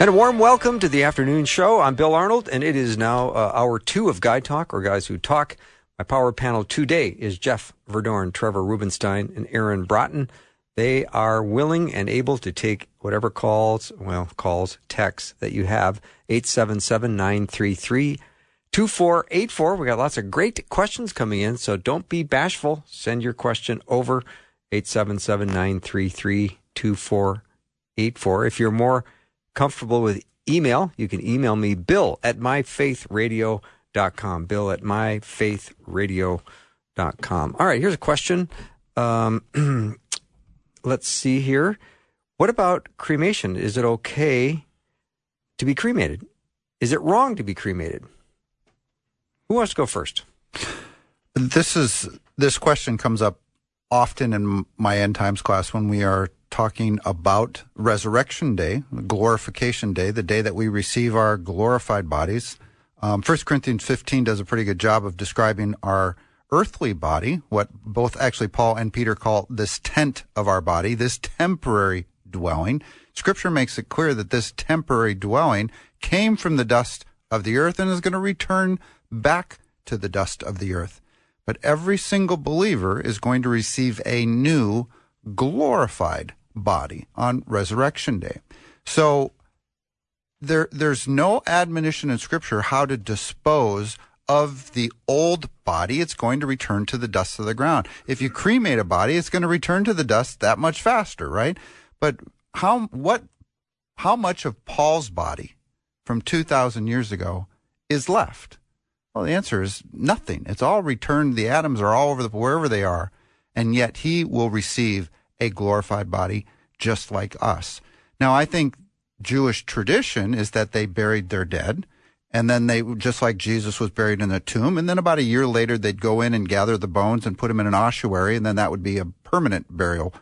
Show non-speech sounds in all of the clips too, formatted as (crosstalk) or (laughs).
And a warm welcome to the afternoon show. I'm Bill Arnold, and it is now uh, hour two of Guy Talk, or Guys Who Talk. My power panel today is Jeff Verdoorn, Trevor Rubenstein, and Aaron Braaten. They are willing and able to take whatever calls, well, calls, texts that you have, 877 933 2484. We got lots of great questions coming in, so don't be bashful. Send your question over 877 933 2484. If you're more comfortable with email, you can email me, bill at myfaithradio.com. Bill at myfaithradio.com. All right, here's a question. Um, (clears throat) let's see here. What about cremation? Is it okay to be cremated? Is it wrong to be cremated? Who wants to go first? This is this question comes up often in my end times class when we are talking about Resurrection Day, Glorification Day, the day that we receive our glorified bodies. Um, 1 Corinthians 15 does a pretty good job of describing our earthly body, what both actually Paul and Peter call this tent of our body, this temporary dwelling. Scripture makes it clear that this temporary dwelling came from the dust of the earth and is going to return back to the dust of the earth. But every single believer is going to receive a new glorified body on resurrection day. So there there's no admonition in scripture how to dispose of the old body, it's going to return to the dust of the ground. If you cremate a body, it's going to return to the dust that much faster, right? But how what how much of Paul's body from 2000 years ago is left? Well, the answer is nothing. It's all returned. The atoms are all over the wherever they are, and yet he will receive a glorified body just like us. Now, I think Jewish tradition is that they buried their dead. And then they, just like Jesus was buried in a tomb, and then about a year later, they'd go in and gather the bones and put them in an ossuary, and then that would be a permanent burial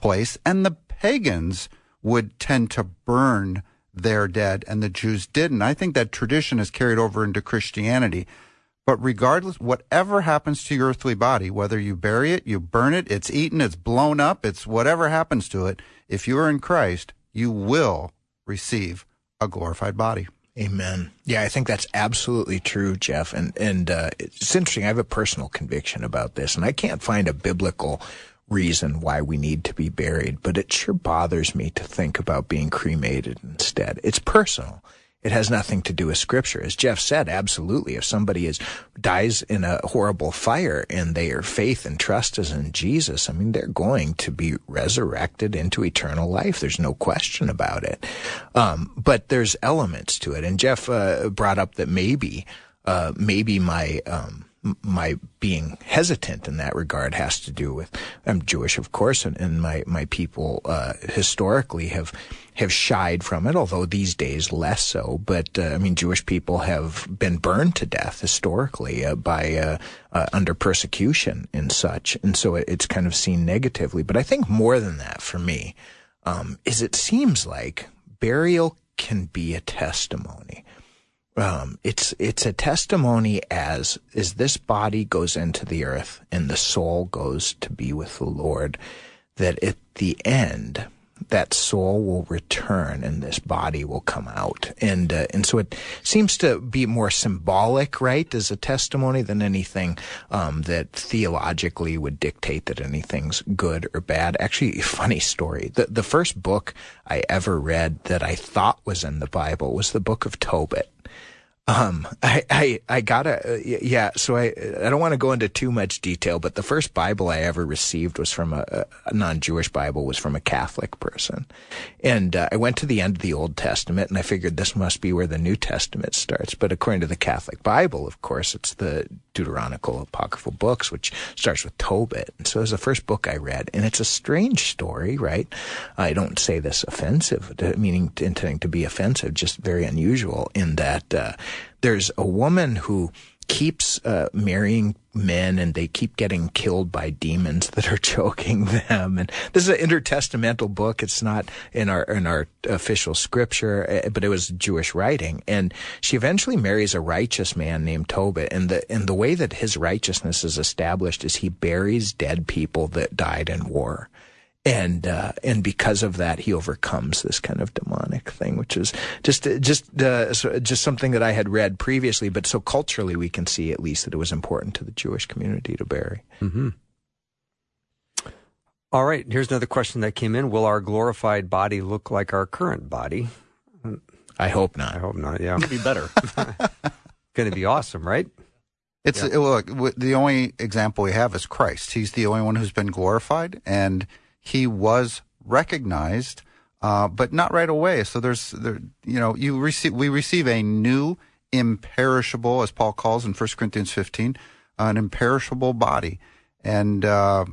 place. And the pagans would tend to burn their dead, and the Jews didn't. I think that tradition is carried over into Christianity. But regardless, whatever happens to your earthly body, whether you bury it, you burn it, it's eaten, it's blown up, it's whatever happens to it, if you are in Christ, you will receive a glorified body. Amen. Yeah, I think that's absolutely true, Jeff. And and uh, it's interesting. I have a personal conviction about this, and I can't find a biblical reason why we need to be buried, but it sure bothers me to think about being cremated instead. It's personal. It has nothing to do with scripture. As Jeff said, absolutely. If somebody is, dies in a horrible fire and their faith and trust is in Jesus, I mean, they're going to be resurrected into eternal life. There's no question about it. Um, but there's elements to it. And Jeff uh, brought up that maybe, uh, maybe my, um, my being hesitant in that regard has to do with I'm Jewish, of course, and, and my my people uh, historically have have shied from it, although these days less so. But uh, I mean, Jewish people have been burned to death historically uh, by uh, uh, under persecution and such, and so it, it's kind of seen negatively. But I think more than that for me um, is it seems like burial can be a testimony um, it's it's a testimony as as this body goes into the earth and the soul goes to be with the Lord, that at the end that soul will return and this body will come out. And, uh, and so it seems to be more symbolic, right, as a testimony than anything, um, that theologically would dictate that anything's good or bad. Actually, funny story. The, the first book I ever read that I thought was in the Bible was the book of Tobit. Um, I, I, I gotta, uh, yeah, so I, I don't want to go into too much detail, but the first Bible I ever received was from a, a non-Jewish Bible was from a Catholic person. And, uh, I went to the end of the Old Testament and I figured this must be where the New Testament starts. But according to the Catholic Bible, of course, it's the Deuteronical apocryphal books, which starts with Tobit. And so it was the first book I read, and it's a strange story, right? I don't say this offensive, meaning intending to be offensive, just very unusual in that uh, there's a woman who keeps uh, marrying men and they keep getting killed by demons that are (laughs) choking them. And this is an intertestamental book. It's not in our in our official scripture eh, but it was jewish writing. And she eventually marries a righteous man named tobit. And the and the way that his righteousness is established is he buries dead people that died in war and uh, and because of that, he overcomes this kind of demonic thing, which is just just uh, just something that I had read previously. But so culturally, we can see at least that it was important to the Jewish community to bury. Mm-hmm. All right, here's another question that came in: Will our glorified body look like our current body? I hope not. I hope not. Yeah, it'd be better. (laughs) Going to be awesome, right? It's yeah. look. The only example we have is Christ. He's the only one who's been glorified, and he was recognized, uh, but not right away. So there's, there, you know, you receive, we receive a new imperishable, as Paul calls in 1 Corinthians 15, an imperishable body. And, uh,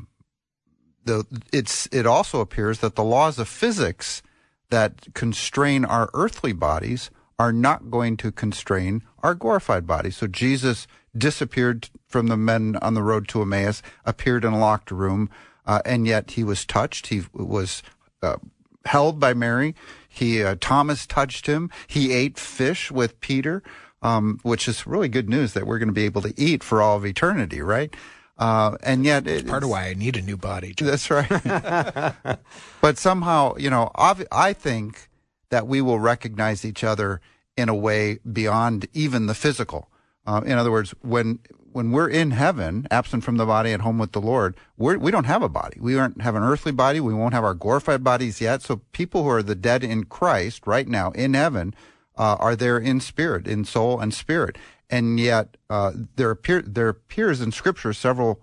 the, it's, it also appears that the laws of physics that constrain our earthly bodies are not going to constrain our glorified bodies. So Jesus disappeared from the men on the road to Emmaus, appeared in a locked room, uh, and yet he was touched. He was uh, held by Mary. He uh, Thomas touched him. He ate fish with Peter, um, which is really good news that we're going to be able to eat for all of eternity, right? Uh, and yet, it's part of why I need a new body. That's right. (laughs) but somehow, you know, I think that we will recognize each other in a way beyond even the physical. Uh, in other words, when when we're in heaven, absent from the body at home with the Lord, we're, we don't have a body. We aren't have an earthly body. We won't have our glorified bodies yet. So people who are the dead in Christ right now in heaven uh, are there in spirit, in soul and spirit. And yet uh, there appear there appears in Scripture several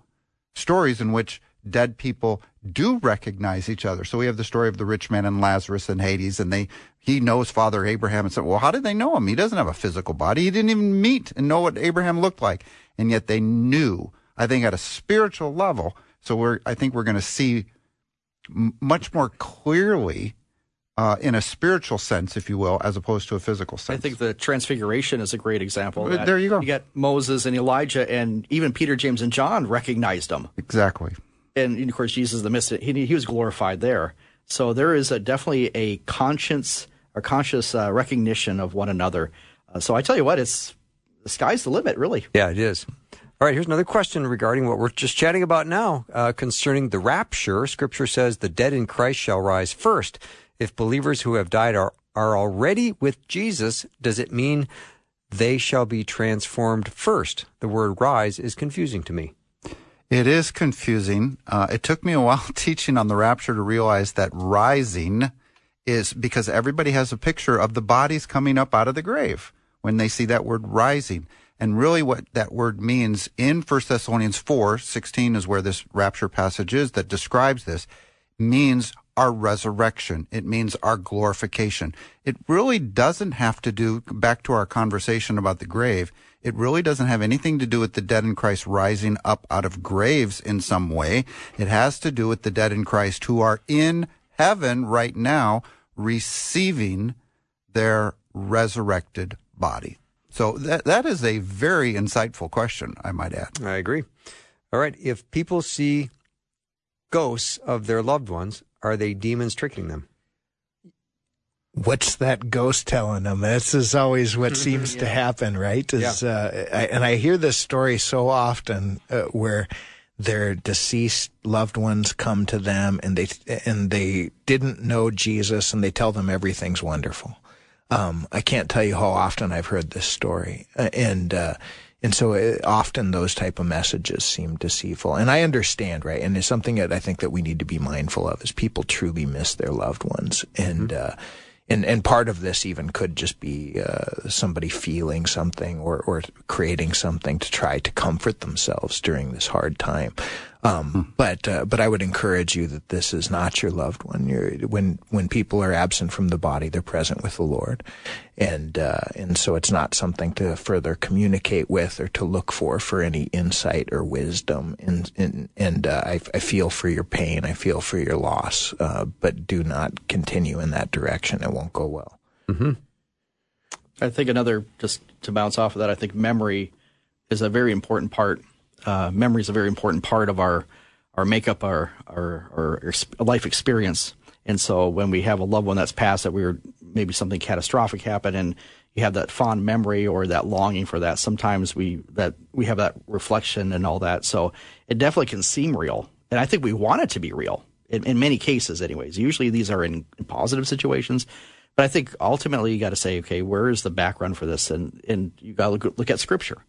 stories in which dead people do recognize each other. So we have the story of the rich man and Lazarus in Hades, and they he knows Father Abraham and said, Well, how did they know him? He doesn't have a physical body. He didn't even meet and know what Abraham looked like and yet they knew. I think at a spiritual level. So we're, I think we're going to see m- much more clearly uh, in a spiritual sense, if you will, as opposed to a physical sense. I think the Transfiguration is a great example. there you go. You got Moses and Elijah, and even Peter, James, and John recognized them. Exactly. And, and of course, Jesus, the mystic, he, he was glorified there. So there is a, definitely a conscience or conscious uh, recognition of one another. Uh, so I tell you what, it's the sky's the limit, really. Yeah, it is. All right, here's another question regarding what we're just chatting about now uh, concerning the rapture. Scripture says the dead in Christ shall rise first. If believers who have died are, are already with Jesus, does it mean they shall be transformed first? The word rise is confusing to me. It is confusing. Uh, it took me a while (laughs) teaching on the rapture to realize that rising is because everybody has a picture of the bodies coming up out of the grave when they see that word rising. And really what that word means in 1 Thessalonians 4, 16 is where this rapture passage is that describes this, means our resurrection. It means our glorification. It really doesn't have to do, back to our conversation about the grave, it really doesn't have anything to do with the dead in Christ rising up out of graves in some way. It has to do with the dead in Christ who are in heaven right now receiving their resurrected body? So that that is a very insightful question, I might add. I agree. All right, if people see ghosts of their loved ones, are they demons tricking them? What's that ghost telling them? This is always what (laughs) seems yeah. to happen, right? Is, yeah. uh, I, and I hear this story so often uh, where their deceased loved ones come to them and they and they didn't know Jesus and they tell them everything's wonderful. Um, I can't tell you how often I've heard this story, uh, and uh, and so it, uh, often those type of messages seem deceitful. And I understand, right? And it's something that I think that we need to be mindful of is people truly miss their loved ones, and mm-hmm. uh, and and part of this even could just be uh, somebody feeling something or or creating something to try to comfort themselves during this hard time. Um, but uh, but I would encourage you that this is not your loved one. You're, when when people are absent from the body, they're present with the Lord, and uh, and so it's not something to further communicate with or to look for for any insight or wisdom. And and, and uh, I, I feel for your pain. I feel for your loss. Uh, but do not continue in that direction. It won't go well. Mm-hmm. I think another just to bounce off of that. I think memory is a very important part uh, memory is a very important part of our our makeup, our, our our, life experience. And so when we have a loved one that's passed, that we were maybe something catastrophic happened, and you have that fond memory or that longing for that. Sometimes we that we have that reflection and all that. So it definitely can seem real, and I think we want it to be real in, in many cases, anyways. Usually these are in, in positive situations, but I think ultimately you got to say, okay, where is the background for this, and and you got to look, look at scripture.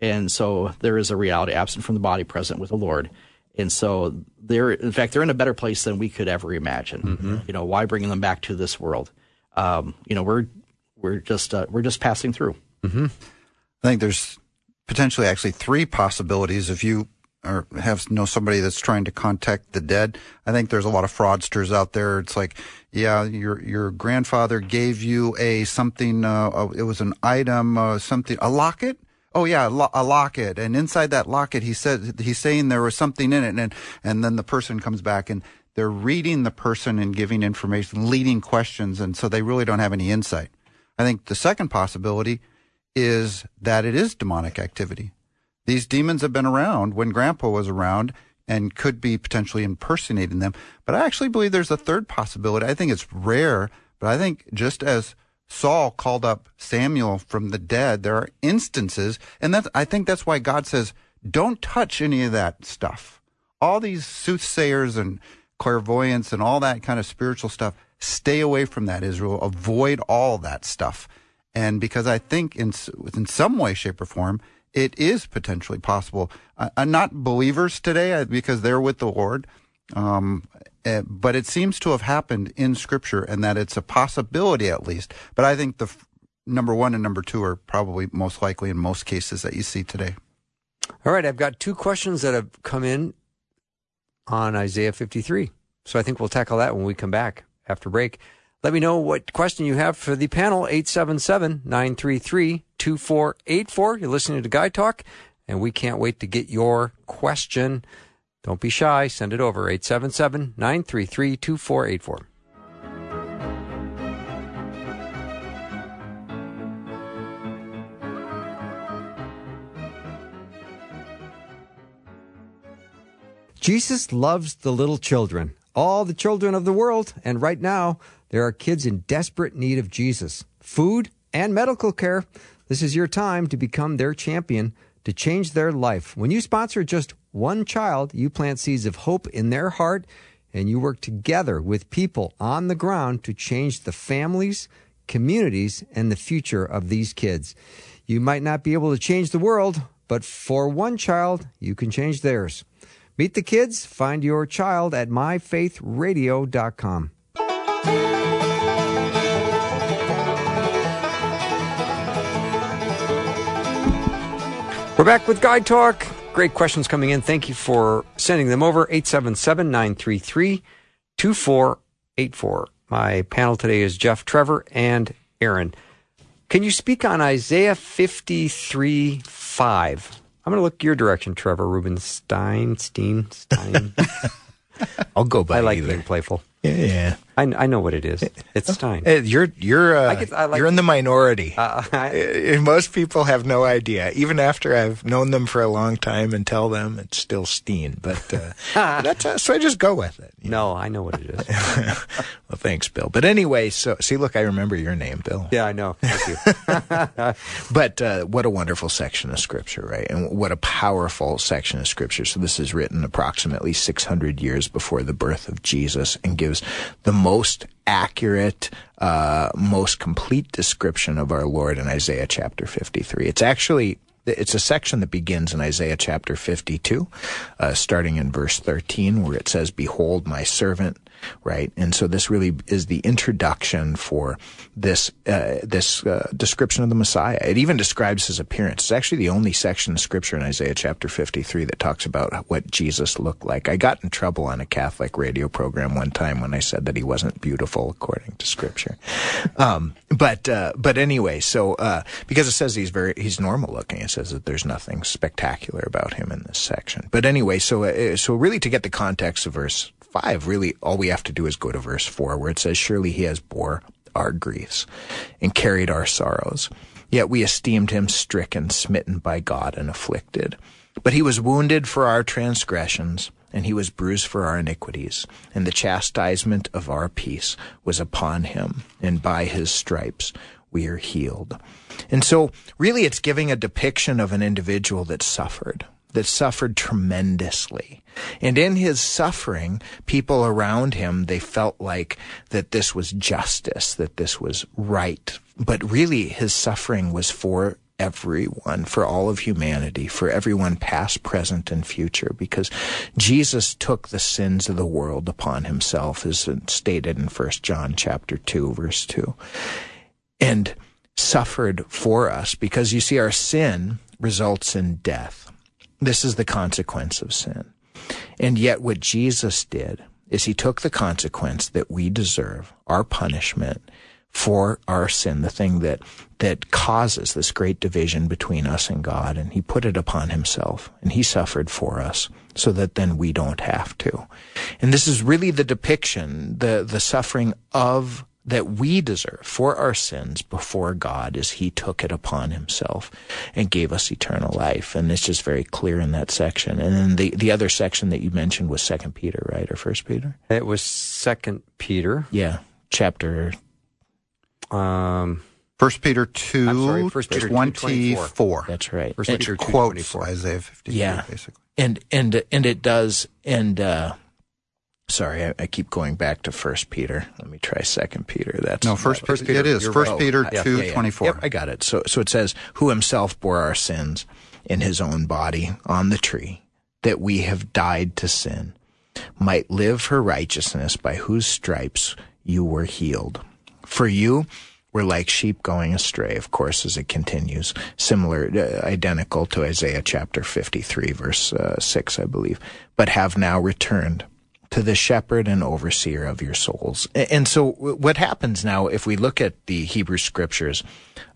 And so there is a reality absent from the body, present with the Lord. And so they're, in fact, they're in a better place than we could ever imagine. Mm-hmm. You know, why bringing them back to this world? Um, you know, we're, we're just, uh, we're just passing through. Mm-hmm. I think there's potentially actually three possibilities if you or have know somebody that's trying to contact the dead. I think there's a lot of fraudsters out there. It's like, yeah, your your grandfather gave you a something. Uh, it was an item, uh, something, a locket oh yeah, a locket, and inside that locket, he said he's saying there was something in it, and and then the person comes back and they're reading the person and giving information, leading questions, and so they really don't have any insight. I think the second possibility is that it is demonic activity. These demons have been around when Grandpa was around and could be potentially impersonating them. But I actually believe there's a third possibility. I think it's rare, but I think just as Saul called up Samuel from the dead. There are instances, and that's, I think that's why God says, don't touch any of that stuff. All these soothsayers and clairvoyance and all that kind of spiritual stuff, stay away from that, Israel. Avoid all that stuff. And because I think in, in some way, shape, or form, it is potentially possible. Uh, not believers today uh, because they're with the Lord. Um, uh, but it seems to have happened in Scripture, and that it's a possibility at least. But I think the f- number one and number two are probably most likely in most cases that you see today. All right, I've got two questions that have come in on Isaiah 53. So I think we'll tackle that when we come back after break. Let me know what question you have for the panel, 877 933 2484. You're listening to Guy Talk, and we can't wait to get your question. Don't be shy. Send it over 877 933 2484. Jesus loves the little children, all the children of the world, and right now there are kids in desperate need of Jesus, food, and medical care. This is your time to become their champion to change their life. When you sponsor just one child, you plant seeds of hope in their heart, and you work together with people on the ground to change the families, communities, and the future of these kids. You might not be able to change the world, but for one child, you can change theirs. Meet the kids. Find your child at myfaithradio.com. We're back with Guy Talk. Great questions coming in. Thank you for sending them over. 877 933 2484. My panel today is Jeff, Trevor, and Aaron. Can you speak on Isaiah 53 5? I'm going to look your direction, Trevor Rubenstein. Stein, Stein. (laughs) I'll go by I like either. being playful. Yeah, yeah. I, I know what it is. It's Stein. You're you're uh, I get- I like- you're in the minority. Uh, I- Uh, Most people have no idea. Even after I've known them for a long time and tell them, it's still Steen. But uh, (laughs) that's uh, so I just go with it. you no, I know what it is. (laughs) well, thanks, Bill. But anyway, so see, look, I remember your name, Bill. Yeah, I know. Thank you. (laughs) But uh, what a wonderful section of scripture, right? And what a powerful section of scripture. So this is written approximately 600 years before the birth of Jesus and gives the most accurate, uh, most complete description of our Lord in Isaiah chapter 53. It's actually it's a section that begins in Isaiah chapter 52, uh, starting in verse 13, where it says, Behold, my servant right? And so this really is the introduction for this uh, this uh, description of the Messiah. It even describes his appearance. It's actually the only section of Scripture in Isaiah chapter 53 that talks about what Jesus looked like. I got in trouble on a Catholic radio program one time when I said that he wasn't beautiful according to Scripture. Um, but uh, but anyway, so uh, because it says he's very he's normal looking, says that there's nothing spectacular about him in this section. But anyway, so uh, so really to get the context of verse 5, really all we have to do is go to verse 4 where it says, Surely he has bore our griefs and carried our sorrows. Yet we esteemed him stricken, smitten by God, and afflicted. But he was wounded for our transgressions, and he was bruised for our iniquities. And the chastisement of our peace was upon him, and by his stripes we are healed. And so, really, it's giving a depiction of an individual that suffered, that suffered tremendously. And in his suffering, people around him, they felt like that this was justice, that this was right. But really, his suffering was for everyone, for all of humanity, for everyone past, present, and future, because Jesus took the sins of the world upon himself, as stated in 1 John chapter 2, verse 2. And suffered for us because you see, our sin results in death. This is the consequence of sin. And yet, what Jesus did is he took the consequence that we deserve, our punishment for our sin, the thing that, that causes this great division between us and God, and he put it upon himself, and he suffered for us so that then we don't have to. And this is really the depiction, the, the suffering of that we deserve for our sins before God as he took it upon himself and gave us eternal life. And it's just very clear in that section. And then the, the other section that you mentioned was Second Peter, right? Or First Peter? It was Second Peter. Yeah. Chapter um First Peter 2, sorry, First Peter 24. That's right. First And- Peter two Quotes. Isaiah 53, Yeah. basically. and and and it does and uh sorry I, I keep going back to first peter let me try second peter that's No, First, First Peter, Peter, it is. First right. Peter Oh, yeah, 2, Yeah, yeah. 24. Yep, I got it. So, so it says, "Who himself bore our sins in his own body on the tree, that we have died to sin, might live for righteousness, by whose stripes you were healed. For you were like sheep going astray." Of course, as it continues, similar, uh, identical to Isaiah chapter fifty-three, verse uh, six, I believe, but have now returned to the shepherd and overseer of your souls. And so, what happens now, if we look at the Hebrew scriptures,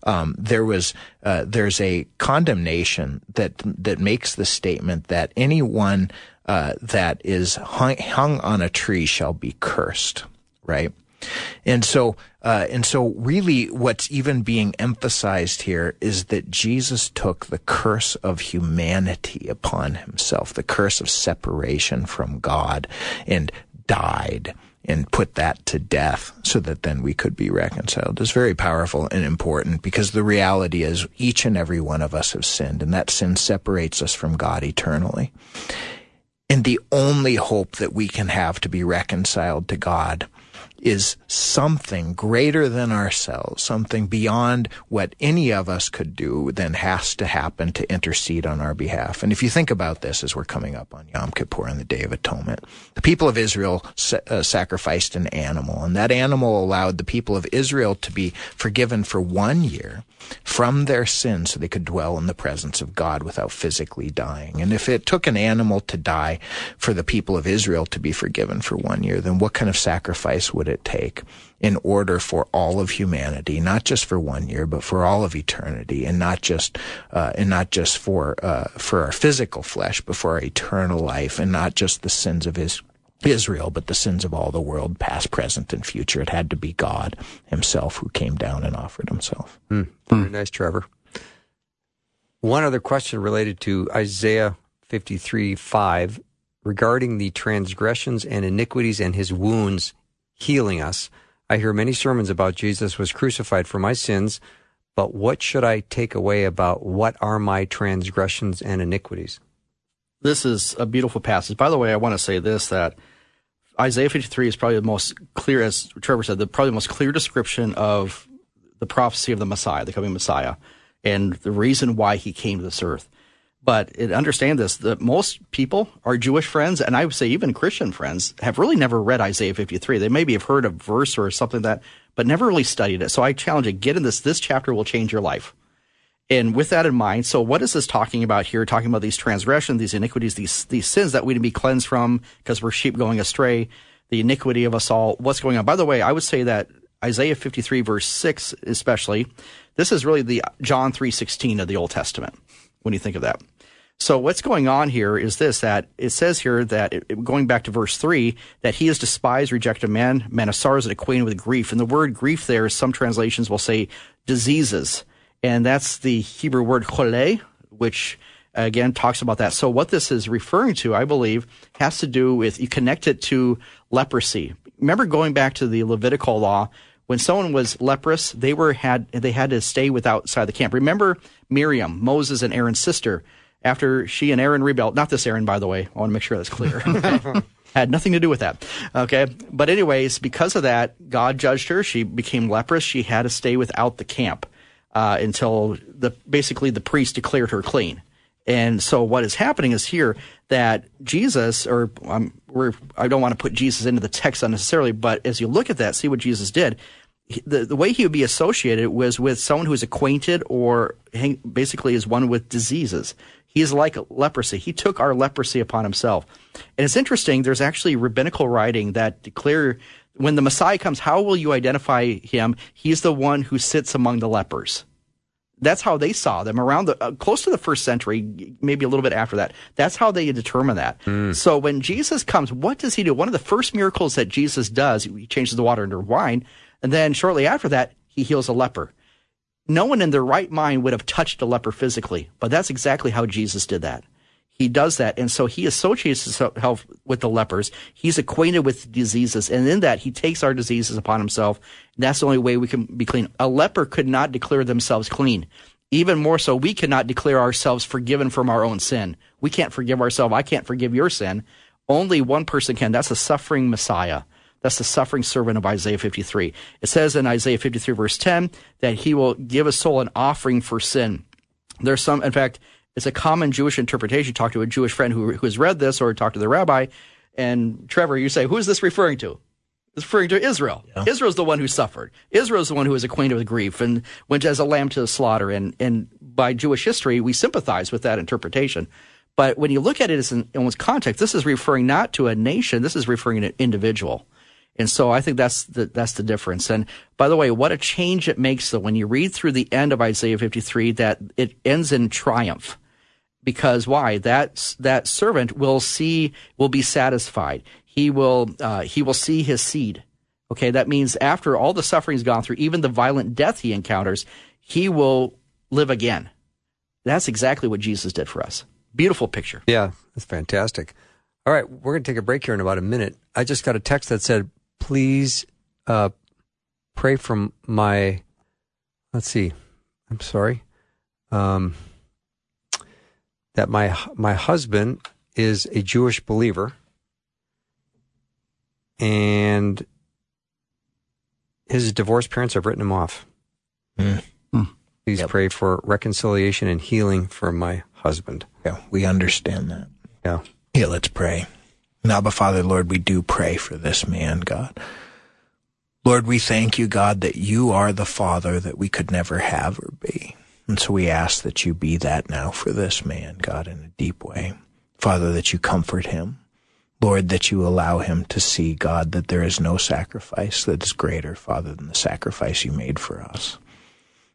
um, there was uh, there's a condemnation that that makes the statement that anyone uh, that is hung, hung on a tree shall be cursed, right? And so, uh, and so really what's even being emphasized here is that Jesus took the curse of humanity upon himself, the curse of separation from God and died and put that to death so that then we could be reconciled. It's very powerful and important because the reality is each and every one of us have sinned and that sin separates us from God eternally. And the only hope that we can have to be reconciled to God is something greater than ourselves, something beyond what any of us could do, then has to happen to intercede on our behalf. And if you think about this as we're coming up on Yom Kippur and the Day of Atonement, the people of Israel sa- uh, sacrificed an animal, and that animal allowed the people of Israel to be forgiven for one year from their sins so they could dwell in the presence of God without physically dying. And if it took an animal to die for the people of Israel to be forgiven for one year, then what kind of sacrifice would it take in order for all of humanity, not just for one year, but for all of eternity, and not just uh, and not just for uh, for our physical flesh, but for our eternal life, and not just the sins of his Israel, but the sins of all the world, past, present, and future. It had to be God Himself who came down and offered Himself. Very nice, Trevor. One other question related to Isaiah 53 5 regarding the transgressions and iniquities and his wounds healing us. I hear many sermons about Jesus was crucified for my sins, but what should I take away about what are my transgressions and iniquities? This is a beautiful passage. By the way, I want to say this that Isaiah 53 is probably the most clear, as Trevor said, the probably the most clear description of the prophecy of the Messiah, the coming Messiah. and the reason why he came to this earth. But it, understand this: that most people, our Jewish friends, and I would say even Christian friends, have really never read Isaiah 53. They maybe have heard a verse or something like that, but never really studied it. So I challenge you: get in this. This chapter will change your life. And with that in mind, so what is this talking about here? Talking about these transgressions, these iniquities, these these sins that we need to be cleansed from because we're sheep going astray, the iniquity of us all. What's going on? By the way, I would say that Isaiah 53 verse 6 especially, this is really the John 3:16 of the Old Testament when you think of that. So what's going on here is this that it says here that it, going back to verse three that he is despised, rejected man, man of sorrows, and acquainted with grief. And the word grief there, some translations will say diseases, and that's the Hebrew word chole, which again talks about that. So what this is referring to, I believe, has to do with you connect it to leprosy. Remember going back to the Levitical law when someone was leprous, they were had they had to stay with outside the camp. Remember Miriam, Moses and Aaron's sister after she and Aaron rebelled. Not this Aaron, by the way. I want to make sure that's clear. (laughs) Had nothing to do with that. Okay. But, anyways, because of that, God judged her. She became leprous. She had to stay without the camp uh, until the basically the priest declared her clean. And so, what is happening is here that Jesus, or um, I don't want to put Jesus into the text unnecessarily, but as you look at that, see what Jesus did. The, the way he would be associated was with someone who is acquainted or basically is one with diseases. He's like leprosy. He took our leprosy upon himself. And it's interesting, there's actually rabbinical writing that declare when the Messiah comes, how will you identify him? He's the one who sits among the lepers. That's how they saw them around the uh, close to the first century, maybe a little bit after that. That's how they determine that. Mm. So when Jesus comes, what does he do? One of the first miracles that Jesus does, he changes the water into wine, and then shortly after that, he heals a leper no one in their right mind would have touched a leper physically, but that's exactly how Jesus did that. He does that. And so he associates himself with the lepers. He's acquainted with diseases. And in that, he takes our diseases upon himself. That's the only way we can be clean. A leper could not declare themselves clean. Even more so, we cannot declare ourselves forgiven from our own sin. We can't forgive ourselves. I can't forgive your sin. Only one person can. That's the suffering Messiah. That's the suffering servant of Isaiah 53. It says in Isaiah 53 verse 10 that he will give a soul an offering for sin. There's some, in fact, it's a common Jewish interpretation. You talk to a Jewish friend who, who has read this or talk to the rabbi. And Trevor, you say, who is this referring to? It's referring to Israel. Yeah. Israel's the one who suffered. Israel's the one who was acquainted with grief and went as a lamb to the slaughter. And, and by Jewish history, we sympathize with that interpretation. But when you look at it as in, in its context, this is referring not to a nation. This is referring to an individual. And so I think that's the, that's the difference. And by the way, what a change it makes though when you read through the end of Isaiah 53 that it ends in triumph. Because why? That, that servant will see, will be satisfied. He will, uh, he will see his seed. Okay. That means after all the suffering he's gone through, even the violent death he encounters, he will live again. That's exactly what Jesus did for us. Beautiful picture. Yeah, that's fantastic. All right, we're going to take a break here in about a minute. I just got a text that said please uh, pray for my. Let's see. I'm sorry. Um, that my my husband is a Jewish believer, and his divorced parents have written him off. Mm. Please yep. pray for reconciliation and healing for my husband. Yeah, we understand that. Yeah. Yeah, let's pray. Now, but Father, Lord, we do pray for this man, God. Lord, we thank you, God, that you are the Father that we could never have or be. And so we ask that you be that now for this man, God, in a deep way. Father, that you comfort him. Lord, that you allow him to see, God, that there is no sacrifice that is greater, Father, than the sacrifice you made for us.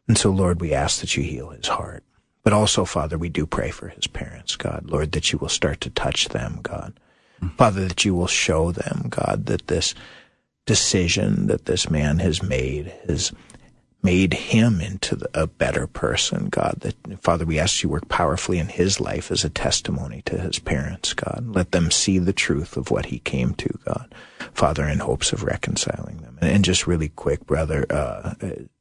And so, Lord, we ask that you heal his heart. But also, Father, we do pray for his parents, God. Lord, that you will start to touch them, God. Father, that you will show them, God, that this decision that this man has made has made him into a better person, God. That Father, we ask you work powerfully in his life as a testimony to his parents, God. Let them see the truth of what he came to, God. Father, in hopes of reconciling them. And, just really quick, brother, uh,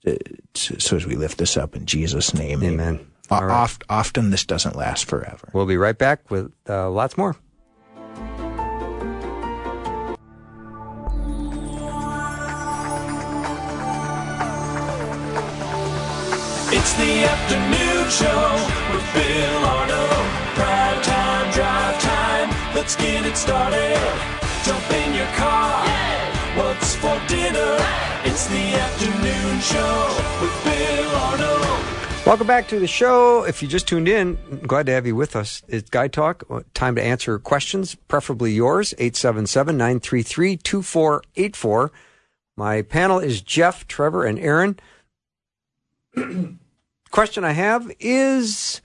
uh, so as we lift this up in Jesus' name, Amen. Right. Oft, often this doesn't last forever. We'll be right back with uh, lots more. It's the afternoon show with Bill Arnold. Prime time, drive time. Let's get it started. Jump in your car. What's for dinner? It's the afternoon show with Bill Arnold. Welcome back to the show. If you just tuned in, glad to have you with us. It's Guy Talk. Uh, time to answer questions, preferably yours. 877 933 2484. My panel is Jeff, Trevor, and Aaron. (clears throat) Question I have is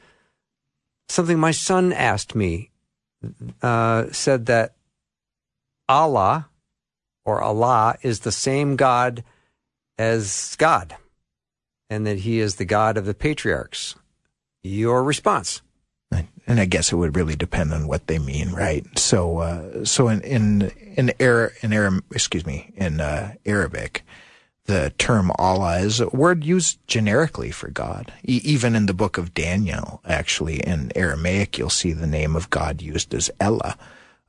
something my son asked me. Uh, said that Allah or Allah is the same God as God and that he is the God of the patriarchs. Your response? And I guess it would really depend on what they mean, right? So, uh, so in in in Arab, in excuse me, in uh, Arabic, the term Allah is a word used generically for God. E- even in the book of Daniel, actually, in Aramaic, you'll see the name of God used as Ella.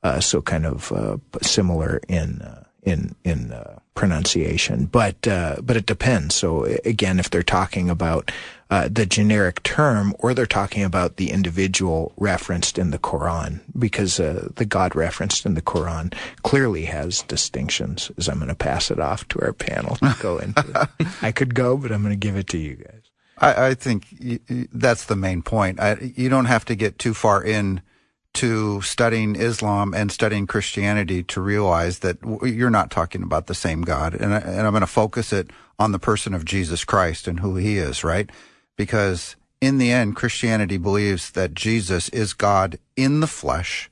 Uh, so kind of uh, similar in uh, in in uh, pronunciation, but uh, but it depends. So again, if they're talking about uh, the generic term, or they're talking about the individual referenced in the Quran, because uh, the God referenced in the Quran clearly has distinctions. As I'm going to pass it off to our panel to go (laughs) into. I could go, but I'm going to give it to you guys. I, I think that's the main point. I, you don't have to get too far in to studying Islam and studying Christianity to realize that you're not talking about the same God. And, I, and I'm going to focus it on the person of Jesus Christ and who he is, right? Because in the end, Christianity believes that Jesus is God in the flesh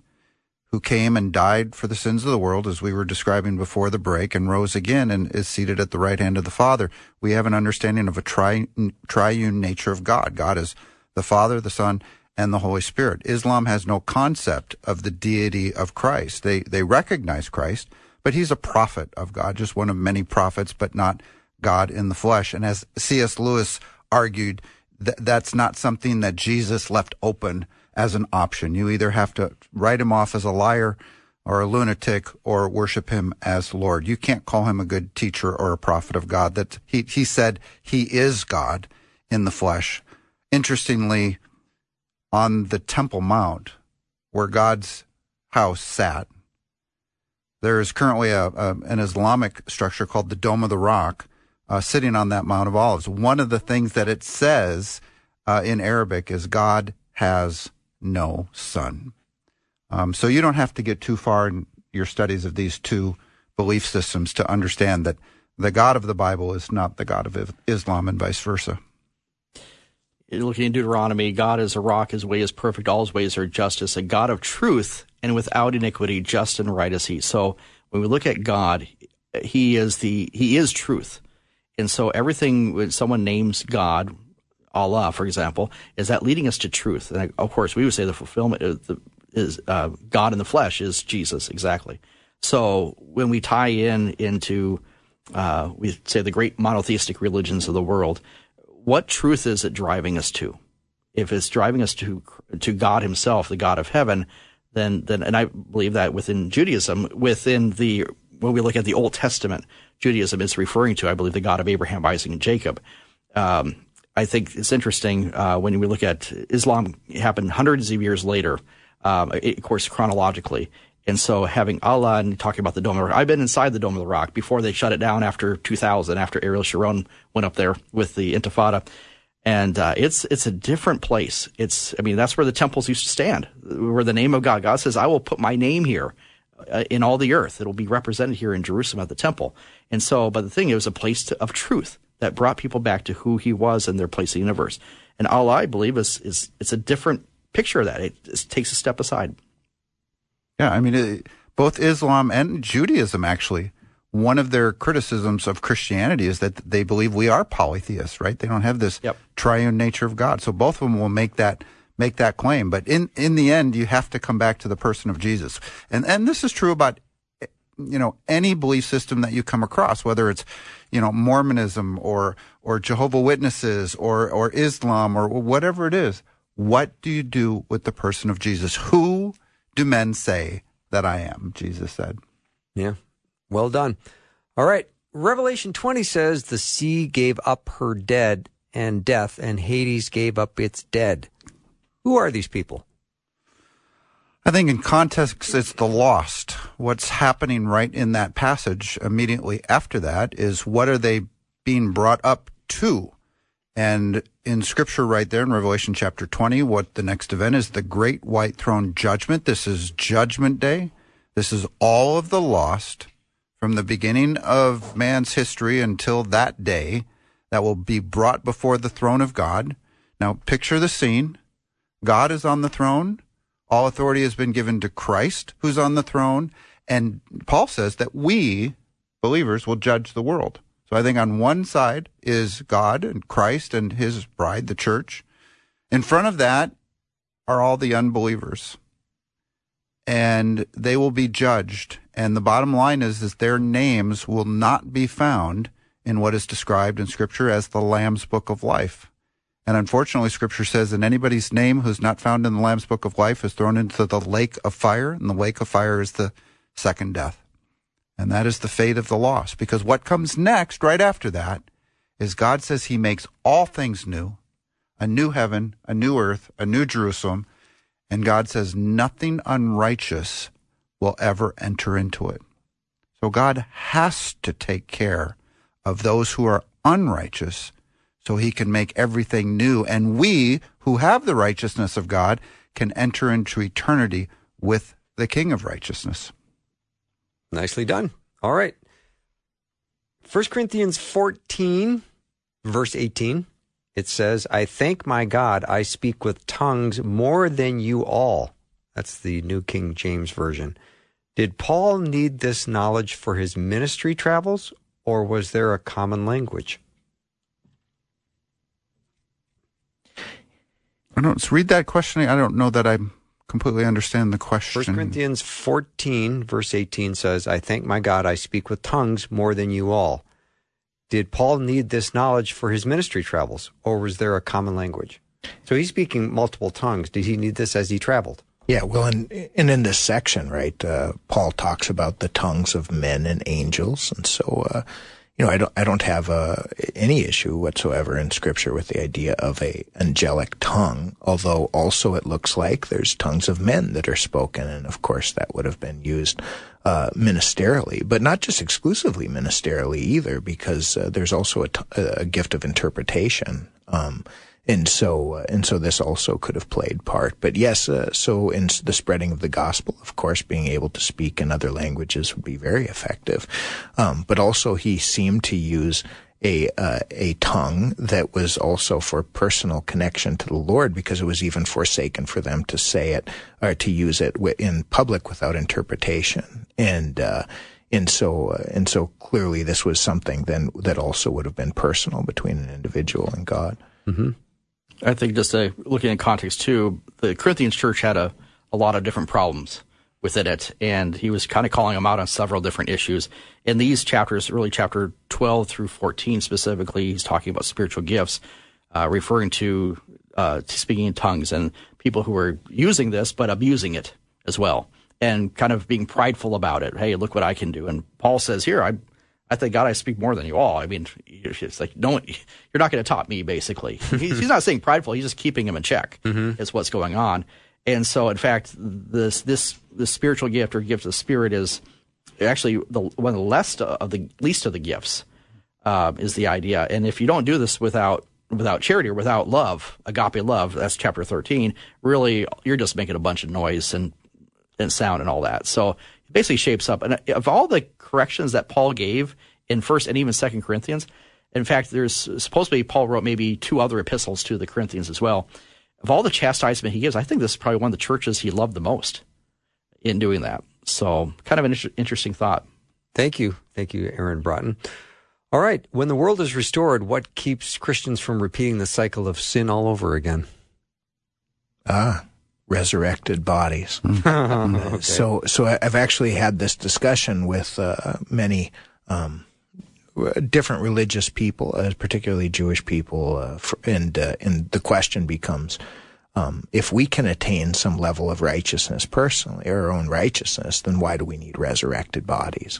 who came and died for the sins of the world, as we were describing before the break, and rose again and is seated at the right hand of the Father. We have an understanding of a tri- triune nature of God. God is the Father, the Son, and the Holy Spirit. Islam has no concept of the deity of Christ. They they recognize Christ, but he's a prophet of God, just one of many prophets, but not God in the flesh. And as C.S. Lewis argued, th- that's not something that Jesus left open as an option. You either have to write him off as a liar or a lunatic or worship him as Lord. You can't call him a good teacher or a prophet of God. That he he said he is God in the flesh. Interestingly, on the Temple Mount, where God's house sat, there is currently a, a an Islamic structure called the Dome of the Rock, uh, sitting on that Mount of Olives. One of the things that it says uh, in Arabic is God has no son. Um, so you don't have to get too far in your studies of these two belief systems to understand that the God of the Bible is not the God of Islam and vice versa looking in Deuteronomy, God is a rock, his way is perfect, all his ways are justice, a God of truth and without iniquity, just and right is he. So when we look at God, he is the he is truth. And so everything when someone names God, Allah, for example, is that leading us to truth. And of course, we would say the fulfillment is, is uh, God in the flesh is Jesus, exactly. So when we tie in into, uh, we say the great monotheistic religions of the world, what truth is it driving us to? If it's driving us to to God Himself, the God of heaven, then then and I believe that within Judaism, within the when we look at the Old Testament, Judaism is referring to, I believe, the God of Abraham, Isaac, and Jacob. Um, I think it's interesting uh, when we look at Islam happened hundreds of years later, um, of course chronologically. And so having Allah and talking about the Dome of the Rock, I've been inside the Dome of the Rock before they shut it down after 2000, after Ariel Sharon went up there with the Intifada. And uh, it's it's a different place. It's I mean that's where the temples used to stand, where the name of God. God says, "I will put my name here uh, in all the earth. It'll be represented here in Jerusalem at the temple." And so, but the thing it was a place to, of truth that brought people back to who He was and their place in the universe. And Allah, I believe, is is it's a different picture of that. It, it takes a step aside. Yeah, I mean, it, both Islam and Judaism actually. One of their criticisms of Christianity is that they believe we are polytheists, right? They don't have this yep. triune nature of God. So both of them will make that make that claim. But in in the end, you have to come back to the person of Jesus, and and this is true about you know any belief system that you come across, whether it's you know Mormonism or or Jehovah Witnesses or or Islam or whatever it is. What do you do with the person of Jesus? Who do men say that I am? Jesus said. Yeah. Well done. All right. Revelation 20 says the sea gave up her dead, and death, and Hades gave up its dead. Who are these people? I think in context, it's the lost. What's happening right in that passage immediately after that is what are they being brought up to? And in scripture right there in Revelation chapter 20, what the next event is the great white throne judgment. This is judgment day. This is all of the lost from the beginning of man's history until that day that will be brought before the throne of God. Now picture the scene. God is on the throne. All authority has been given to Christ, who's on the throne. And Paul says that we, believers, will judge the world. So I think on one side is God and Christ and his bride, the church. In front of that are all the unbelievers. And they will be judged. And the bottom line is, is their names will not be found in what is described in Scripture as the Lamb's Book of Life. And unfortunately, Scripture says that anybody's name who's not found in the Lamb's Book of Life is thrown into the lake of fire, and the lake of fire is the second death. And that is the fate of the lost. Because what comes next, right after that, is God says He makes all things new a new heaven, a new earth, a new Jerusalem. And God says nothing unrighteous will ever enter into it. So God has to take care of those who are unrighteous so he can make everything new. And we who have the righteousness of God can enter into eternity with the King of righteousness. Nicely done. All right. 1 Corinthians 14, verse 18, it says, I thank my God I speak with tongues more than you all. That's the New King James Version. Did Paul need this knowledge for his ministry travels, or was there a common language? I don't read that question. I don't know that I completely understand the question. 1 Corinthians 14, verse 18 says, I thank my God I speak with tongues more than you all. Did Paul need this knowledge for his ministry travels, or was there a common language? So he's speaking multiple tongues. Did he need this as he traveled? Yeah, well, and, and in this section, right, uh, Paul talks about the tongues of men and angels, and so uh, you know, I don't, I don't have uh, any issue whatsoever in Scripture with the idea of a angelic tongue. Although also it looks like there's tongues of men that are spoken, and of course that would have been used uh, ministerially, but not just exclusively ministerially either, because uh, there's also a, t- a gift of interpretation. Um, and so uh, and so this also could have played part but yes uh, so in the spreading of the gospel of course being able to speak in other languages would be very effective um, but also he seemed to use a uh, a tongue that was also for personal connection to the Lord because it was even forsaken for them to say it or to use it in public without interpretation and uh, and so uh, and so clearly this was something then that also would have been personal between an individual and God. Mm-hmm. I think just uh, looking in context too, the Corinthians church had a, a lot of different problems within it, and he was kind of calling them out on several different issues. In these chapters, really chapter 12 through 14 specifically, he's talking about spiritual gifts, uh, referring to, uh, speaking in tongues and people who are using this but abusing it as well, and kind of being prideful about it. Hey, look what I can do. And Paul says here, I I thank God I speak more than you all. I mean, it's like no, one, you're not going to top me. Basically, (laughs) he's, he's, not saying prideful. He's just keeping him in check. Mm-hmm. Is what's going on. And so, in fact, this this the spiritual gift or gift of the spirit is actually the one of the least of the least of the gifts uh, is the idea. And if you don't do this without without charity or without love, agape love, that's chapter thirteen. Really, you're just making a bunch of noise and and sound and all that. So it basically shapes up. And of all the corrections that Paul gave in First and even Second Corinthians. In fact, there's supposedly Paul wrote maybe two other epistles to the Corinthians as well. Of all the chastisement he gives, I think this is probably one of the churches he loved the most in doing that. So, kind of an inter- interesting thought. Thank you. Thank you, Aaron Braaten. All right. When the world is restored, what keeps Christians from repeating the cycle of sin all over again? Ah, resurrected bodies. (laughs) okay. So, so I've actually had this discussion with uh, many um, different religious people, uh, particularly Jewish people, uh, for, and uh, and the question becomes. Um, if we can attain some level of righteousness personally, our own righteousness, then why do we need resurrected bodies?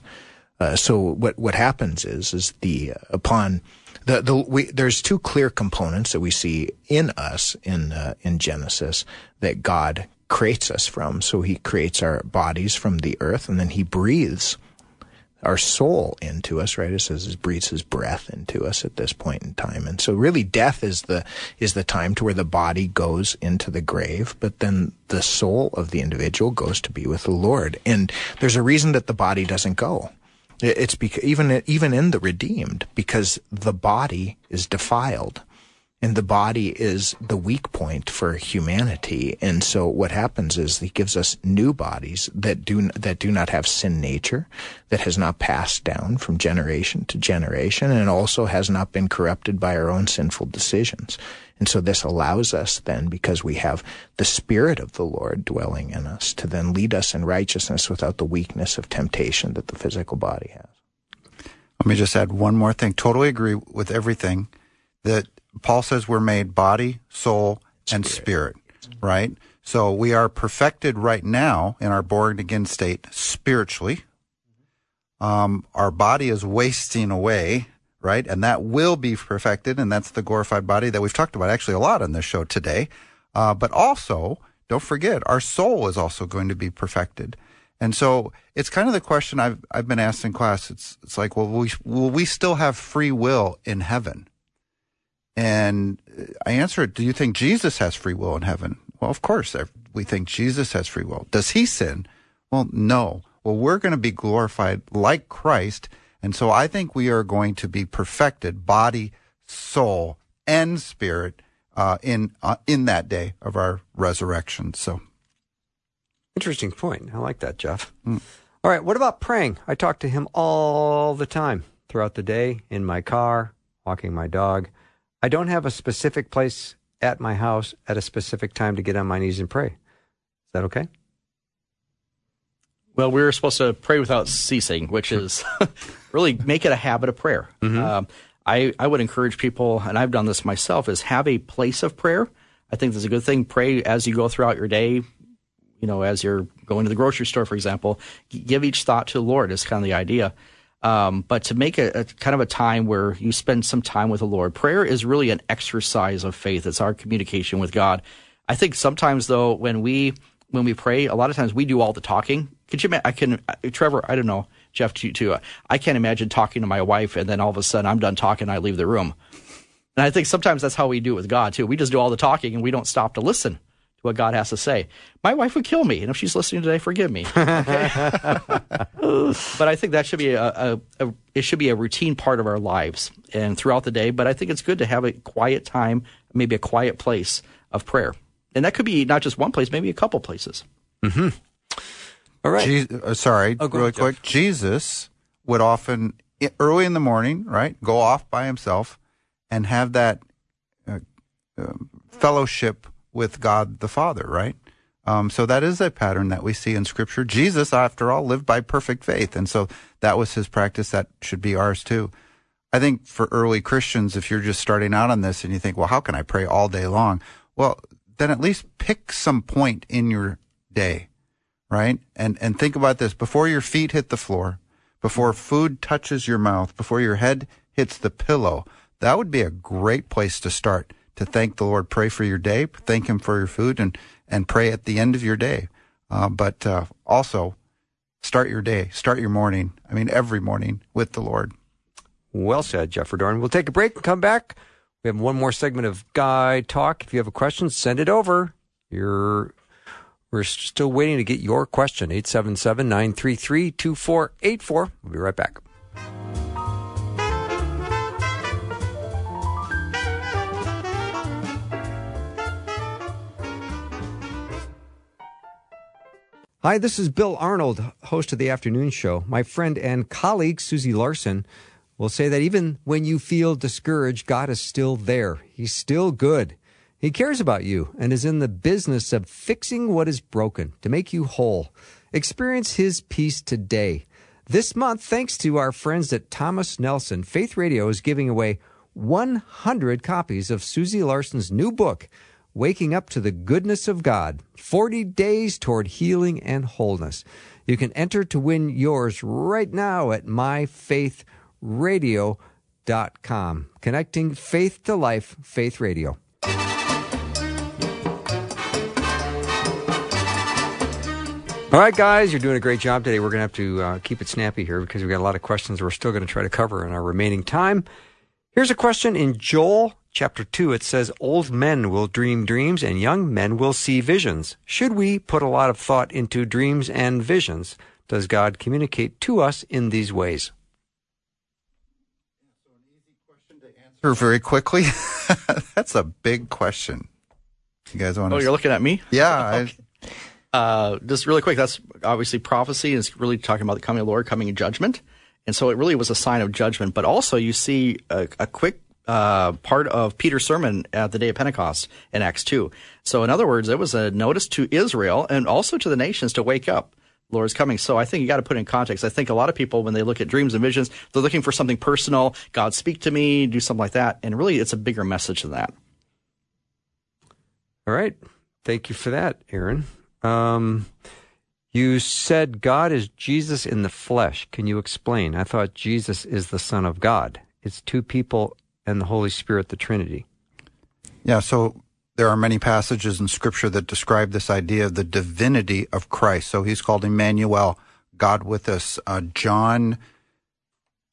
Uh, so what what happens is is the upon The, the, we, there's two clear components that we see in us in uh, in Genesis that God creates us from. So He creates our bodies from the earth, and then He breathes our soul into us, right? It says it breathes his breath into us at this point in time. And so really death is the, is the time to where the body goes into the grave, but then the soul of the individual goes to be with the Lord. And there's a reason that the body doesn't go. It's because even, even in the redeemed, because the body is defiled and the body is the weak point for humanity. And so what happens is he gives us new bodies that do, that do not have sin nature, that has not passed down from generation to generation, and also has not been corrupted by our own sinful decisions. And so this allows us then, because we have the Spirit of the Lord dwelling in us, to then lead us in righteousness without the weakness of temptation that the physical body has. Let me just add one more thing. Totally agree with everything that Paul says we're made body, soul, and spirit, right? So we are perfected right now in our born again state spiritually. Um, our body is wasting away, right? And that will be perfected, and that's the glorified body that we've talked about actually a lot on this show today. Uh, but also, don't forget, our soul is also going to be perfected. And so it's kind of the question I've I've been asked in class. It's it's like, well, we, will we still have free will in heaven? And I answer it, do you think Jesus has free will in heaven? Well, of course, we think Jesus has free will. Does he sin? Well, no. Well, we're going to be glorified like Christ. And so I think we are going to be perfected, body, soul, and spirit, uh, in, uh, in that day of our resurrection. So. Interesting point. I like that, Jeff. Mm. All right. What about praying? I talk to him all the time throughout the day, in my car, walking my dog. I don't have a specific place at my house at a specific time to get on my knees and pray. Is that okay? Well, we're supposed to pray without ceasing, which is (laughs) really make it a habit of prayer. Mm-hmm. Um, I, I would encourage people, and I've done this myself, is have a place of prayer. I think that's a good thing. Pray as you go throughout your day. You know, as you're going to the grocery store, for example, give each thought to the Lord is kind of the idea. Um, but to make a, a, kind of a time where you spend some time with the Lord. Prayer is really an exercise of faith. It's our communication with God. I think sometimes though, when we when we pray, a lot of times we do all the talking. Could you? I can, uh, Trevor. I don't know, Jeff, too. too uh, I can't imagine talking to my wife and then all of a sudden I'm done talking. I leave the room. And I think sometimes that's how we do it with God too. We just do all the talking and we don't stop to listen to what God has to say. My wife would kill me, and if she's listening today, forgive me. (laughs) but I think that should be a, a, a, it should be a routine part of our lives and throughout the day. But I think it's good to have a quiet time, maybe a quiet place of prayer, and that could be not just one place, maybe a couple places. Mm-hmm. All right. Je- uh, sorry, oh, really quick. Jeff. Jesus would often early in the morning, right, go off by himself and have that uh, uh, fellowship with God the Father, right? Um, so that is a pattern that we see in Scripture. Jesus, after all, lived by perfect faith, and so that was his practice. That should be ours too. I think for early Christians, if you're just starting out on this and you think, well, how can I pray all day long? Well, then at least pick some point in your day, right? And and think about this: before your feet hit the floor, before food touches your mouth, before your head hits the pillow, that would be a great place to start to thank the Lord. Pray for your day, thank Him for your food, and and pray at the end of your day. Uh, but uh, also start your day, start your morning. I mean, every morning with the Lord. Well said, Jeff Dorn. We'll take a break and come back. We have one more segment of Guy Talk. If you have a question, send it over. You're we're still waiting to get your question. 877 933 2484. We'll be right back. Hi, this is Bill Arnold, host of the afternoon show. My friend and colleague, Susie Larson, will say that even when you feel discouraged, God is still there. He's still good. He cares about you and is in the business of fixing what is broken to make you whole. Experience His peace today. This month, thanks to our friends at Thomas Nelson, Faith Radio is giving away 100 copies of Susie Larson's new book, Waking Up to the Goodness of God 40 Days Toward Healing and Wholeness. You can enter to win yours right now at myfaithradio.com. faithradio.com. Connecting faith to life, Faith Radio. All right, guys, you're doing a great job today. We're going to have to uh, keep it snappy here because we've got a lot of questions we're still going to try to cover in our remaining time. Here's a question in Joel chapter 2. It says, Old men will dream dreams and young men will see visions. Should we put a lot of thought into dreams and visions? Does God communicate to us in these ways? Answer very quickly. (laughs) That's a big question. You guys want Oh, to? you're looking at me? yeah, (laughs) I, Uh, just really quick, that's obviously prophecy. It's really talking about the coming of the Lord, coming in judgment. And so it really was a sign of judgment. But also, you see a, a quick uh, part of Peter's sermon at the day of Pentecost in Acts 2. So, in other words, it was a notice to Israel and also to the nations to wake up. Lord is coming. So I think you got to put in context. I think a lot of people, when they look at dreams and visions, they're looking for something personal. God, speak to me, do something like that. And really, it's a bigger message than that. All right. Thank you for that, Aaron. Um, you said God is Jesus in the flesh. Can you explain? I thought Jesus is the Son of God. It's two people and the Holy Spirit, the Trinity. yeah. So there are many passages in Scripture that describe this idea of the divinity of Christ. So he's called Emmanuel, God with us. Uh, John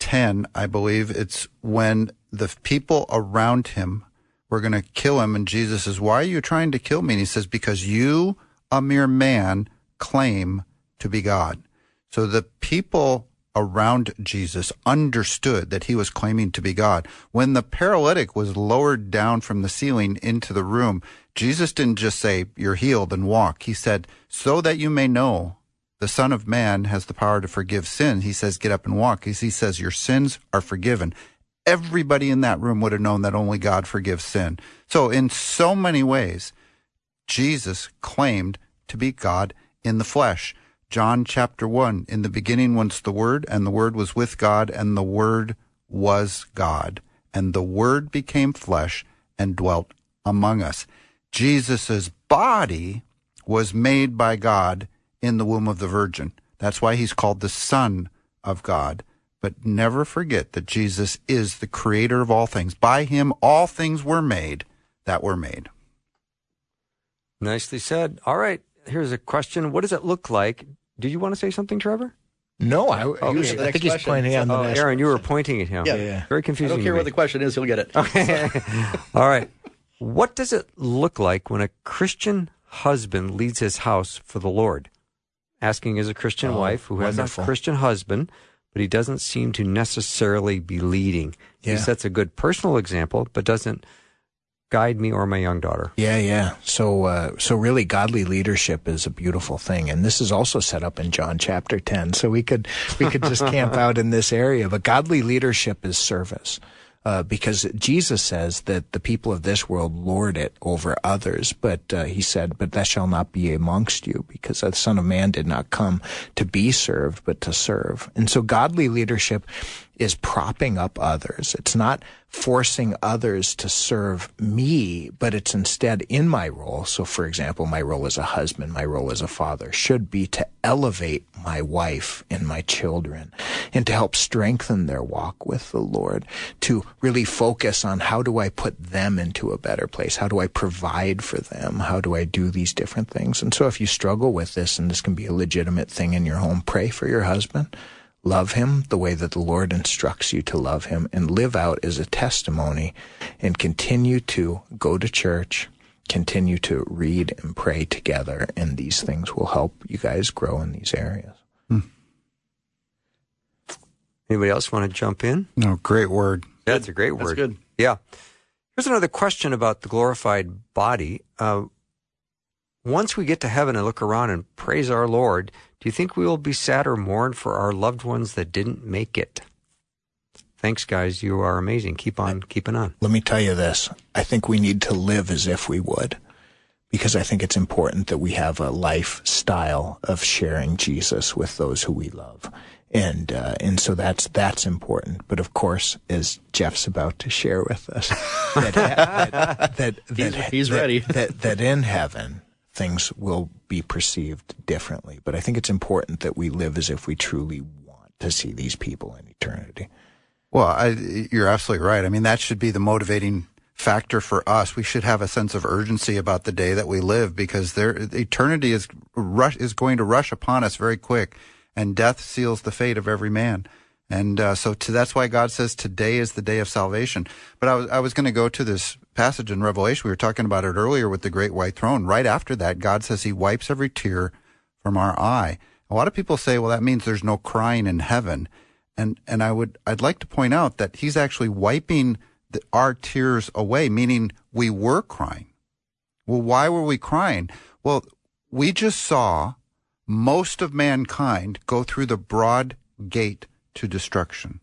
ten, I believe it's when the people around him were going to kill him, and Jesus says, "Why are you trying to kill me?" And he says, "Because you, a mere man, claim to be God." So the people around Jesus understood that he was claiming to be God. When the paralytic was lowered down from the ceiling into the room, Jesus didn't just say, You're healed and walk. He said, So that you may know the Son of Man has the power to forgive sin. He says, Get up and walk. He says, Your sins are forgiven. Everybody in that room would have known that only God forgives sin. So, in so many ways, Jesus claimed to be God in the flesh. John chapter 1 In the beginning was the Word, and the Word was with God, and the Word was God. And the Word became flesh and dwelt among us. Jesus' body was made by God in the womb of the Virgin. That's why he's called the Son of God. But never forget that Jesus is the creator of all things. By him, all things were made that were made. Nicely said. All right. Here's a question. What does it look like? Do you want to say something, Trevor? No, I, he was- the I think he's question. pointing on the Oh, Aaron, you were pointing at him. Yeah. Yeah. Very confusing. I confusing. don't care what the question is, he'll get it. Okay. (laughs) All right. What does it look like when a Christian husband leads his house for the Lord? Asking as a Christian Oh, wife who wonderful. has a Christian husband, but he doesn't seem to necessarily be leading. He sets a good personal example, but doesn't guide me or my young daughter. Yeah, yeah. So, uh, so really, godly leadership is a beautiful thing, and this is also set up in John chapter ten. So we could we could just (laughs) camp out in this area. But godly leadership is service. Uh, because Jesus says that the people of this world lord it over others, but uh, he said, "But that shall not be amongst you, because the Son of Man did not come to be served, but to serve." And so, godly leadership is propping up others. It's not forcing others to serve me, but it's instead in my role. So, for example, my role as a husband, my role as a father should be to elevate my wife and my children and to help strengthen their walk with the Lord, to really focus on how do I put them into a better place? How do I provide for them? How do I do these different things? And so if you struggle with this, and this can be a legitimate thing in your home, pray for your husband love him the way that the Lord instructs you to love him and live out as a testimony and continue to go to church, continue to read and pray together. And these things will help you guys grow in these areas. Anybody else want to jump in? No, great word. That's a great word. That's word. good. Yeah. Here's another question about the glorified body. Uh, once we get to heaven and look around and praise our Lord, do you think we will be sad or mourn for our loved ones that didn't make it? Thanks, guys. You are amazing. Keep on keeping on. Let me tell you this. I think we need to live as if we would. Because I think it's important that we have a lifestyle of sharing Jesus with those who we love. And uh, and so that's that's important. But of course, as Jeff's about to share with us, that (laughs) that, that, He's- that- he's that- ready. That that in heaven things will be perceived differently. But I think it's important that we live as if we truly want to see these people in eternity. Well, I, you're absolutely right. I mean, that should be the motivating factor for us. We should have a sense of urgency about the day that we live because there, eternity is rush, is going to rush upon us very quick, and death seals the fate of every man. And uh, so to, that's why God says today is the day of salvation. But I was I was going to go to this passage in Revelation. We were talking about it earlier with the great white throne. Right after that, God says He wipes every tear from our eye. A lot of people say, well, that means there's no crying in heaven. And and I would I'd like to point out that He's actually wiping the, our tears away, meaning we were crying. Well, why were we crying? Well, we just saw most of mankind go through the broad gate to destruction.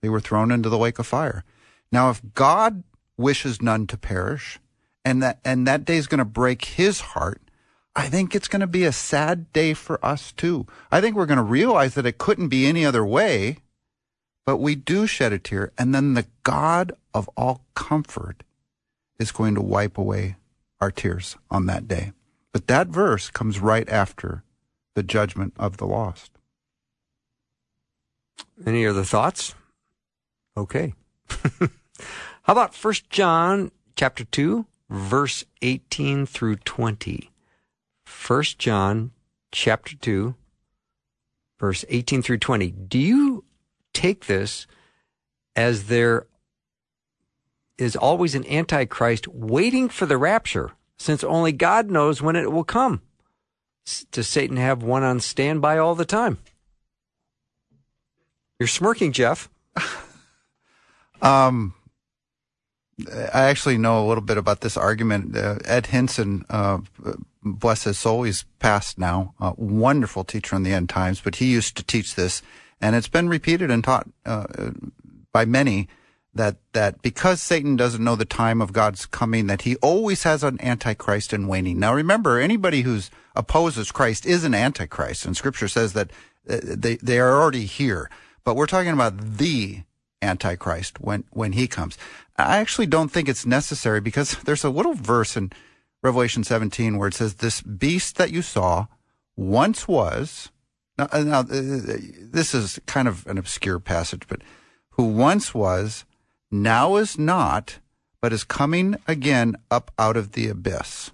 They were thrown into the lake of fire. Now, if God wishes none to perish, and that and that day is going to break His heart, I think it's going to be a sad day for us too. I think we're going to realize that it couldn't be any other way, but we do shed a tear, and then the God of all comfort is going to wipe away our tears on that day. But that verse comes right after the judgment of the lost. Any other thoughts? Okay. (laughs) How about First John chapter 2, verse 18 through 20? First John chapter 2, verse 18 through 20. Do you take this as there is always an antichrist waiting for the rapture, since only God knows when it will come? Does Satan have one on standby all the time? You're smirking, Jeff. (laughs) Um, I actually know a little bit about this argument. Uh, Ed Hindson, uh, bless his soul, he's passed now. Wonderful teacher in the end times, but he used to teach this, and it's been repeated and taught uh, by many that that because Satan doesn't know the time of God's coming, that he always has an antichrist in waiting. Now, remember, anybody who's opposes Christ is an antichrist, and Scripture says that uh, they they are already here. But we're talking about the Antichrist when, when he comes. I actually don't think it's necessary because (laughs) there's a little verse in Revelation 17 where it says, This beast that you saw once was. Now, uh, now, uh, this is kind of an obscure passage, but who once was, now is not, but is coming again up out of the abyss.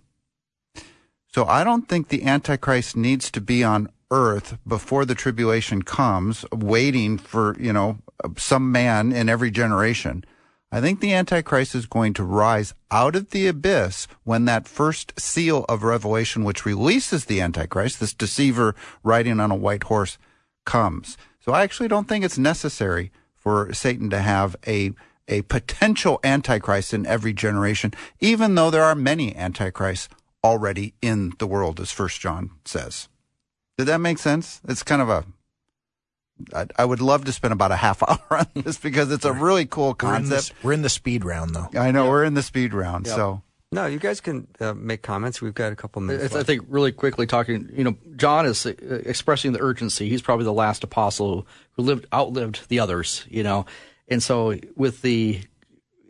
So I don't think the Antichrist needs to be on earth before the tribulation comes, waiting for, you know, some man in every generation. I think the Antichrist is going to rise out of the abyss when that first seal of Revelation, which releases the Antichrist, this deceiver riding on a white horse, comes. So I actually don't think it's necessary for Satan to have a a potential antichrist in every generation, even though there are many antichrists already in the world, as First John says. Did that make sense? It's kind of a. I, I would love to spend about a half (laughs) hour on this because it's a really cool We're in, concept. the, we're in the speed round, though. I know we're in the speed round, Yep. so No, you guys can uh, make comments. We've got a couple minutes. It's- I think really quickly talking, you know, John is uh, expressing the urgency. He's probably the last apostle who lived outlived the others, you know, and so with the,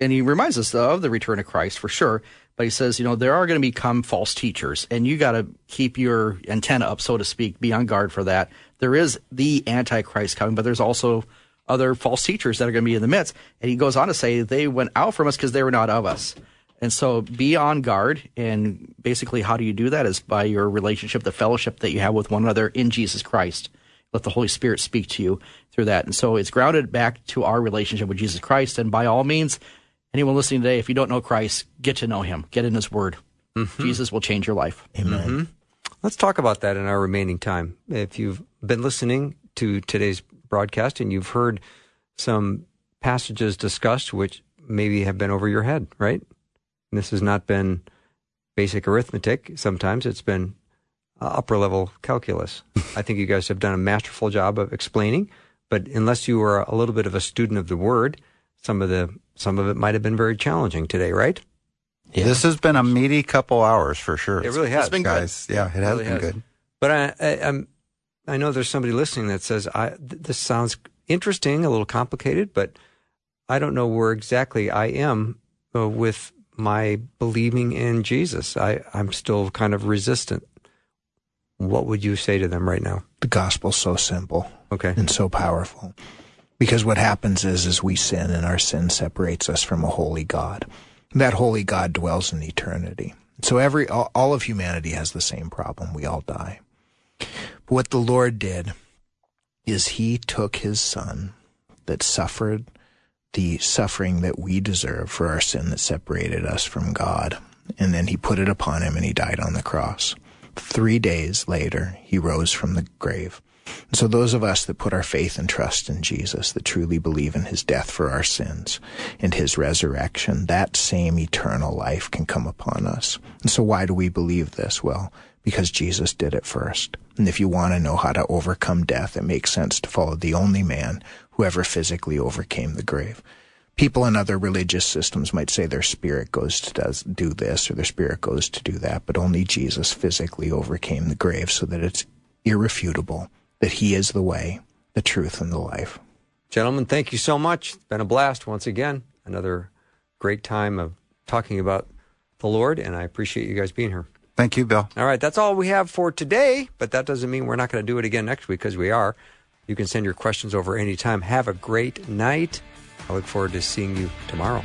and he reminds us of the return of Christ for sure. But he says, you know, there are going to become false teachers, and you got to keep your antenna up, so to speak, be on guard for that. There is the Antichrist coming, but there's also other false teachers that are going to be in the midst. And he goes on to say they went out from us because they were not of us. And so be on guard. And basically, how do you do that? Is by your relationship, the fellowship that you have with one another in Jesus Christ. Let the Holy Spirit speak to you through that. And so it's grounded back to our relationship with Jesus Christ. And by all means, anyone listening today, if you don't know Christ, get to know him, get in his word. Mm-hmm. Jesus will change your life. Amen. Mm-hmm. Mm-hmm. Let's talk about that in our remaining time. If you've been listening to today's broadcast and you've heard some passages discussed which maybe have been over your head, right? This has not been basic arithmetic. Sometimes it's been uh, upper level calculus. (laughs) I think you guys have done a masterful job of explaining, but unless you are a little bit of a student of the word, some of the some of it might have been very challenging today, right? this has been a meaty couple hours for sure. It really has. been good. guys. Yeah, it has really been has. good. But I, I, I'm, I know there's somebody listening that says, I, th- this sounds interesting, a little complicated, but I don't know where exactly I am uh, with my believing in Jesus. I, I'm still kind of resistant. What would you say to them right now? The gospel's so simple Okay. and so powerful. Because what happens is, is we sin and our sin separates us from a holy God. That holy God dwells in eternity. So every, all, all of humanity has the same problem. We all die. But what the Lord did is he took his son that suffered the suffering that we deserve for our sin that separated us from God. And then he put it upon him and he died on the cross. Three days later, he rose from the grave. So those of us that put our faith and trust in Jesus, that truly believe in his death for our sins and his resurrection, that same eternal life can come upon us. And so why do we believe this? Well, because Jesus did it first. And if you want to know how to overcome death, it makes sense to follow the only man who ever physically overcame the grave. People in other religious systems might say their spirit goes to does, do this or their spirit goes to do that, but only Jesus physically overcame the grave so that it's irrefutable that he is the way, the truth, and the life. Gentlemen, thank you so much. It's been a blast once again. Another great time of talking about the Lord, and I appreciate you guys being here. Thank you, Bill. All right, that's all we have for today, but that doesn't mean we're not going to do it again next week because we are. You can send your questions over anytime. Have a great night. I look forward to seeing you tomorrow.